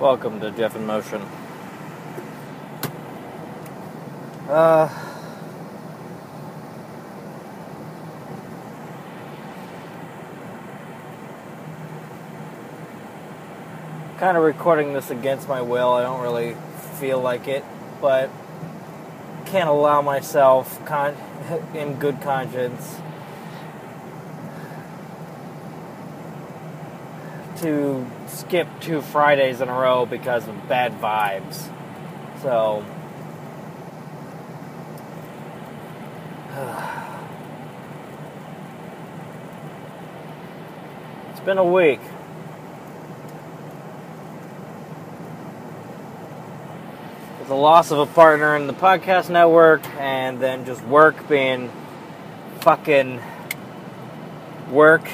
Welcome to Jeff in Motion. Uh, kind of recording this against my will. I don't really feel like it, but can't allow myself con- in good conscience to skip two Fridays in a row because of bad vibes. So it's been a week. With the loss of a partner in the podcast network, and then just work being fucking work.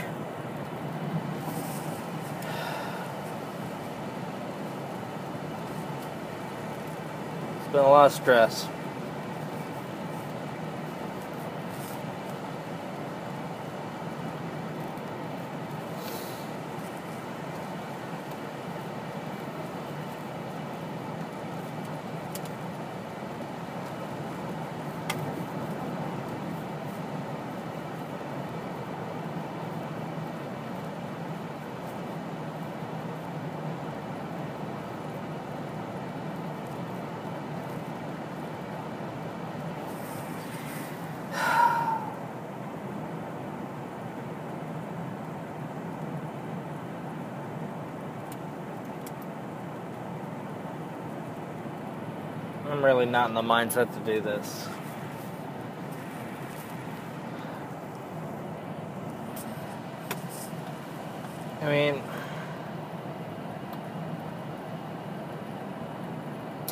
Been a lot of stress. I'm really not in the mindset to do this. I mean,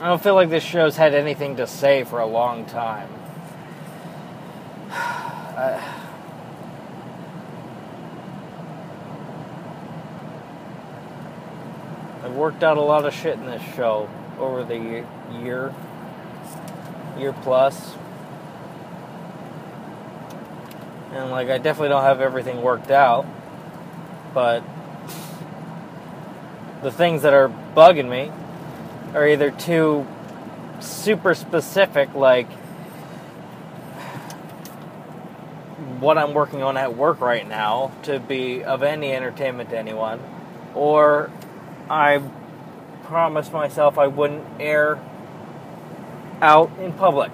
I don't feel like this show's had anything to say for a long time. I, I've worked out a lot of shit in this show over the year, year plus. And like I definitely don't have everything worked out, but the things that are bugging me are either too super specific like what I'm working on at work right now to be of any entertainment to anyone or I promised myself I wouldn't air out in public.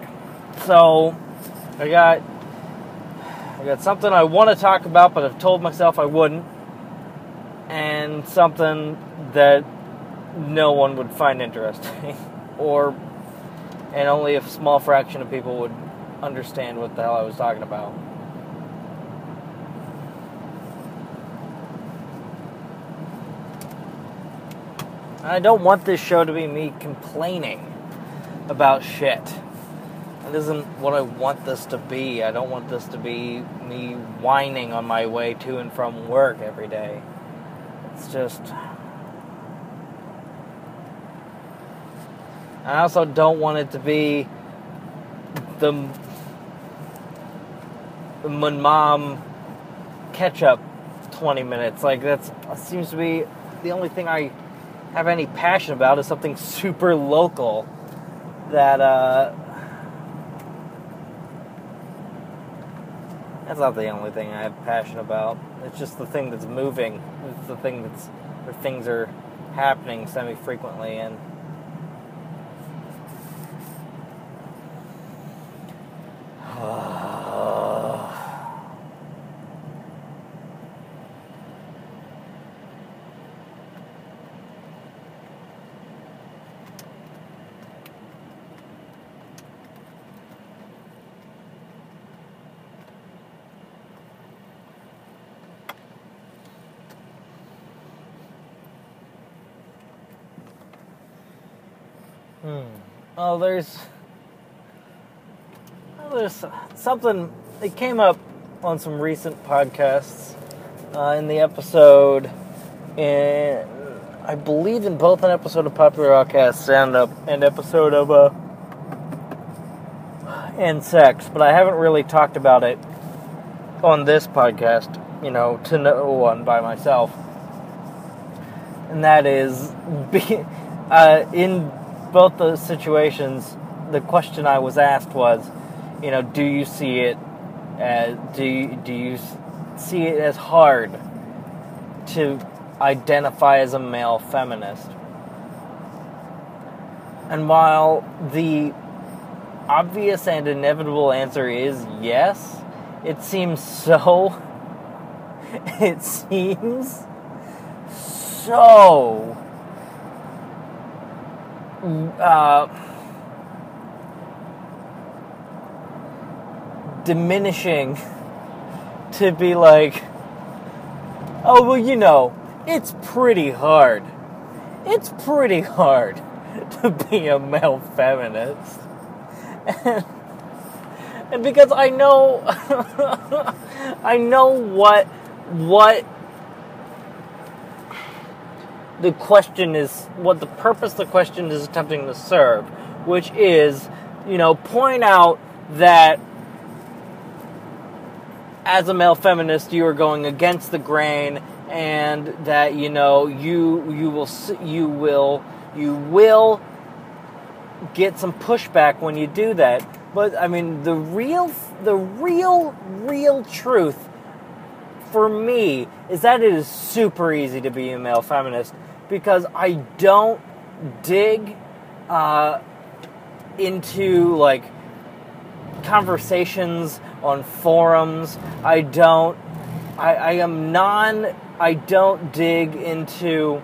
So I got I got something I want to talk about but I've told myself I wouldn't and something that no one would find interesting or and only a small fraction of people would understand what the hell I was talking about. I don't want this show to be me complaining about shit. That isn't what I want this to be. I don't want this to be me whining on my way to and from work every day. It's just. I also don't want it to be the, the mom catch up 20 minutes. Like, that's that seems to be the only thing I have any passion about is something super local that uh, that's not the only thing I have passion about. It's just the thing that's moving. It's the thing that's where things are happening semi frequently and Hmm. Oh, there's. Oh, there's something. It came up on some recent podcasts. Uh, in the episode, and I believe in both an episode of Popular Outcast and an episode of uh, and sex, but I haven't really talked about it on this podcast. You know, to no one by myself, and that is be, uh, in both those situations, the question I was asked was, you know, do you see it as do you, do you see it as hard to identify as a male feminist? And while the obvious and inevitable answer is yes, it seems so. It seems so. Uh, diminishing to be like, oh, well, you know, it's pretty hard. It's pretty hard to be a male feminist. And, and because I know, I know what, what the question is, what the purpose the question is attempting to serve, which is, you know, point out that as a male feminist, you are going against the grain, and that you know you you will you will you will get some pushback when you do that. But I mean, the real the real real truth for me is that it is super easy to be a male feminist because I don't dig uh, into like conversations on forums. I don't. I, I am non. I don't dig into.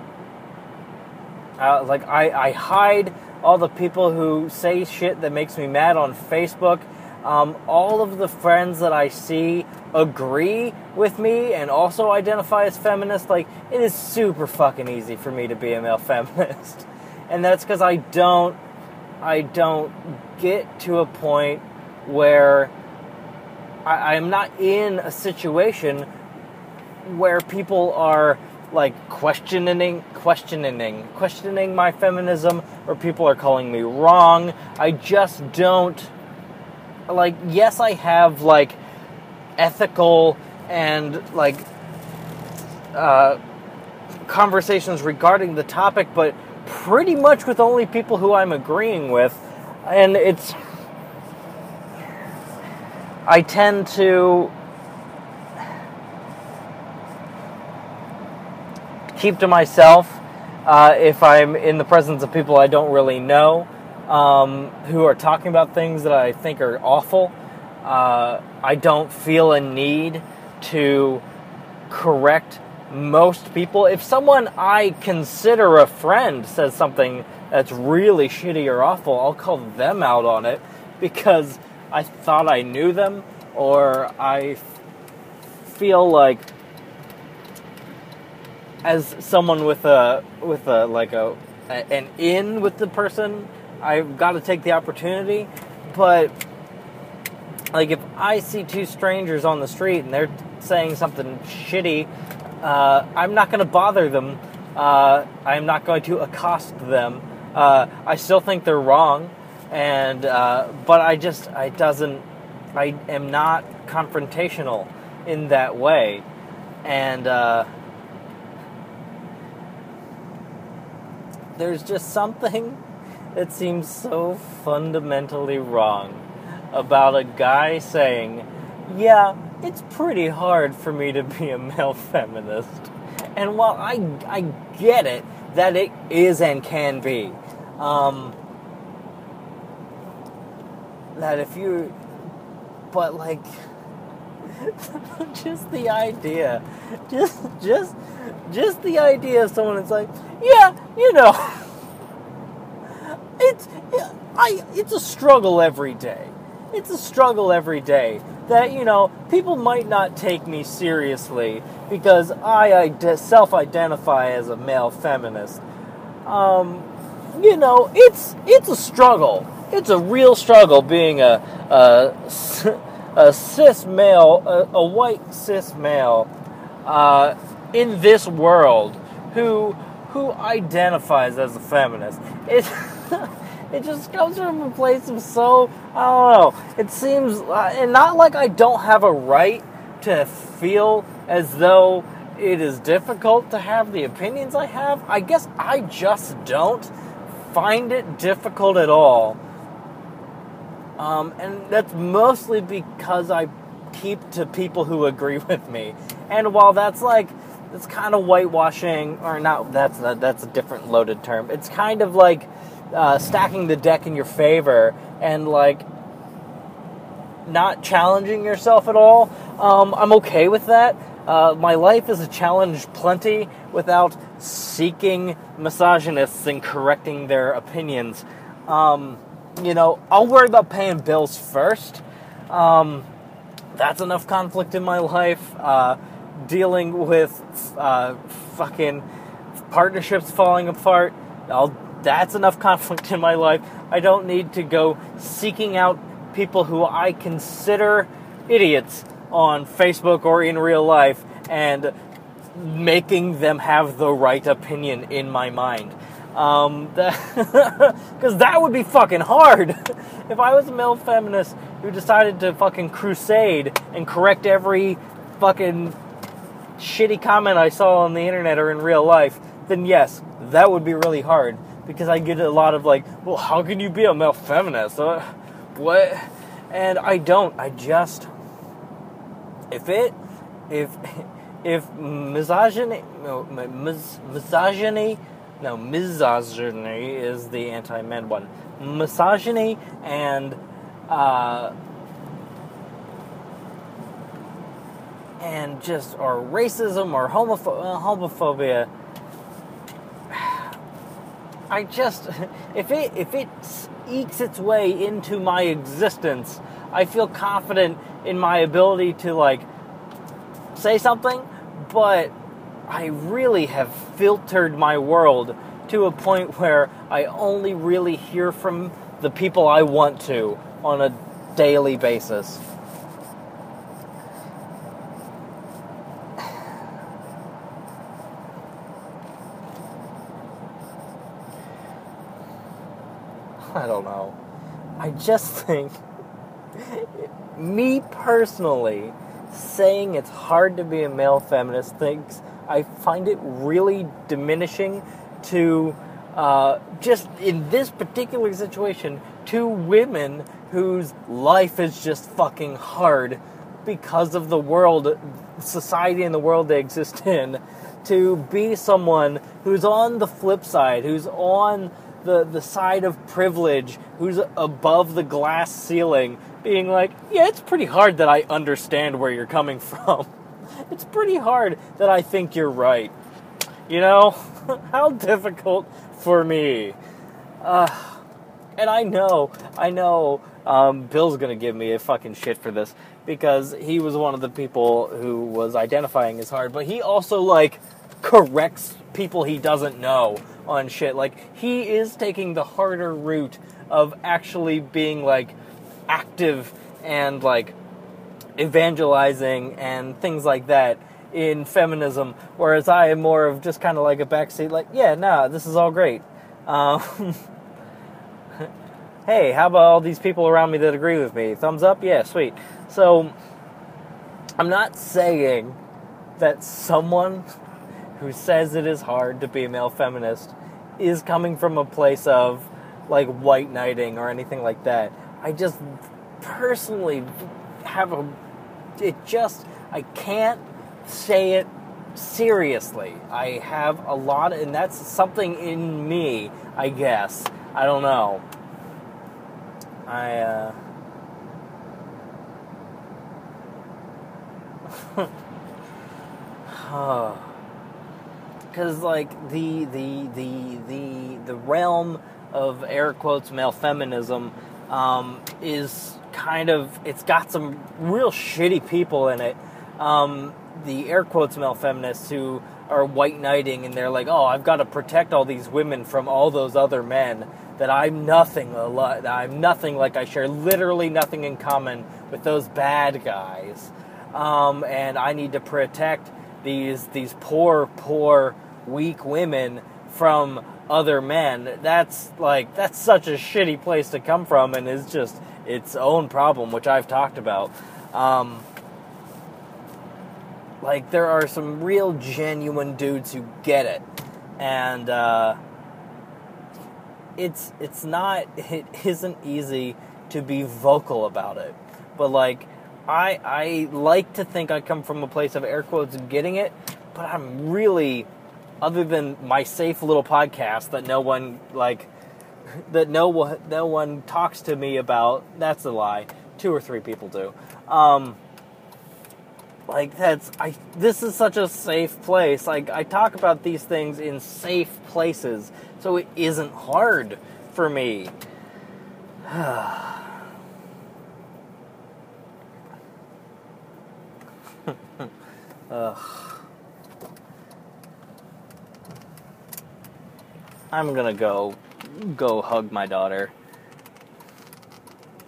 Uh, like I, I hide all the people who say shit that makes me mad on Facebook. Um, all of the friends that I see agree with me and also identify as feminist. Like, it is super fucking easy for me to be a male feminist. And that's because I don't, I don't get to a point where I, I'm not in a situation where people are like questioning questioning questioning my feminism or people are calling me wrong i just don't like yes i have like ethical and like uh, conversations regarding the topic but pretty much with only people who i'm agreeing with and it's I tend to keep to myself uh, if I'm in the presence of people I don't really know um, who are talking about things that I think are awful. Uh, I don't feel a need to correct most people. If someone I consider a friend says something that's really shitty or awful, I'll call them out on it because I thought I knew them, or I feel like as someone with a with a like a, an in with the person, I've got to take the opportunity. But like if I see two strangers on the street and they're saying something shitty, uh, I'm not going to bother them. Uh, I'm not going to accost them. Uh, I still think they're wrong and uh, but I just I doesn't I am not confrontational in that way, and uh, there's just something that seems so fundamentally wrong about a guy saying, "Yeah, it's pretty hard for me to be a male feminist," and while I I get it that it is and can be. Um, that if you, but like, just the idea, just just just the idea of someone that's like, yeah, you know, it's I it's a struggle every day. It's a struggle every day that you know people might not take me seriously because I self-identify as a male feminist. Um, you know, it's it's a struggle it's a real struggle being a, a, a cis male, a, a, white cis male uh, in this world who who identifies as a feminist. It it just comes from a place of so I don't know. It seems uh, and not like I don't have a right to feel as though it is difficult to have the opinions I have. I guess I just don't find it difficult at all. Um, and that's mostly because I keep to people who agree with me. And while that's like, it's kind of whitewashing, or not, that's a, that's a different loaded term. It's kind of like uh, stacking the deck in your favor and like not challenging yourself at all. Um, I'm okay with that. Uh, my life is a challenge plenty without seeking misogynists and correcting their opinions. Um, you know, I'll worry about paying bills first. Um, that's enough conflict in my life. Uh, dealing with uh, fucking partnerships falling apart. I'll, that's enough conflict in my life. I don't need to go seeking out people who I consider idiots on Facebook or in real life and making them have the right opinion in my mind. Um, because that would be fucking hard. if I was a male feminist who decided to fucking crusade and correct every fucking shitty comment I saw on the internet or in real life, then yes, that would be really hard because I get a lot of like, well, how can you be a male feminist? Uh, what? And I don't. I just if it if if misogyny no, mis, misogyny no misogyny is the anti-men one misogyny and uh, and just or racism or homopho- homophobia I just if it if it ekes its way into my existence I feel confident in my ability to like say something, but I really have filtered my world to a point where I only really hear from the people I want to on a daily basis. I don't know. I just think me personally, saying it's hard to be a male feminist thinks I find it really diminishing to uh, just in this particular situation to women whose life is just fucking hard because of the world, society, and the world they exist in. To be someone who's on the flip side, who's on the, the side of privilege, who's above the glass ceiling, being like, yeah, it's pretty hard that I understand where you're coming from. It's pretty hard that I think you're right. You know? How difficult for me. Uh, and I know, I know um, Bill's gonna give me a fucking shit for this because he was one of the people who was identifying as hard, but he also, like, corrects people he doesn't know on shit. Like, he is taking the harder route of actually being, like, active and like evangelizing and things like that in feminism, whereas I am more of just kind of like a backseat, like, yeah, nah, this is all great. Um, hey, how about all these people around me that agree with me? Thumbs up? Yeah, sweet. So, I'm not saying that someone who says it is hard to be a male feminist is coming from a place of like white knighting or anything like that. I just personally have a. It just. I can't say it seriously. I have a lot, and that's something in me, I guess. I don't know. I, uh. because like the the the the the realm of air quotes male feminism um, is kind of it's got some real shitty people in it. Um, the air quotes male feminists who are white knighting and they're like, oh, I've got to protect all these women from all those other men. That I'm nothing that I'm nothing like I share literally nothing in common with those bad guys, um, and I need to protect these these poor poor weak women from other men. That's like that's such a shitty place to come from, and is just its own problem, which I've talked about. Um, like there are some real genuine dudes who get it, and uh, it's it's not it isn't easy to be vocal about it. But like I I like to think I come from a place of air quotes getting it, but I'm really other than my safe little podcast that no one like that no one no one talks to me about. That's a lie. Two or three people do. Um, like that's I. This is such a safe place. Like I talk about these things in safe places, so it isn't hard for me. Ugh. I'm gonna go go hug my daughter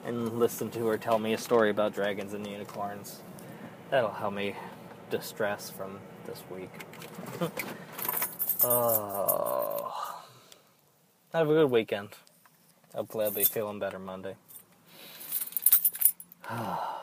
and listen to her tell me a story about dragons and unicorns. That'll help me distress from this week. oh. Have a good weekend. Hopefully, I'll be feeling better Monday.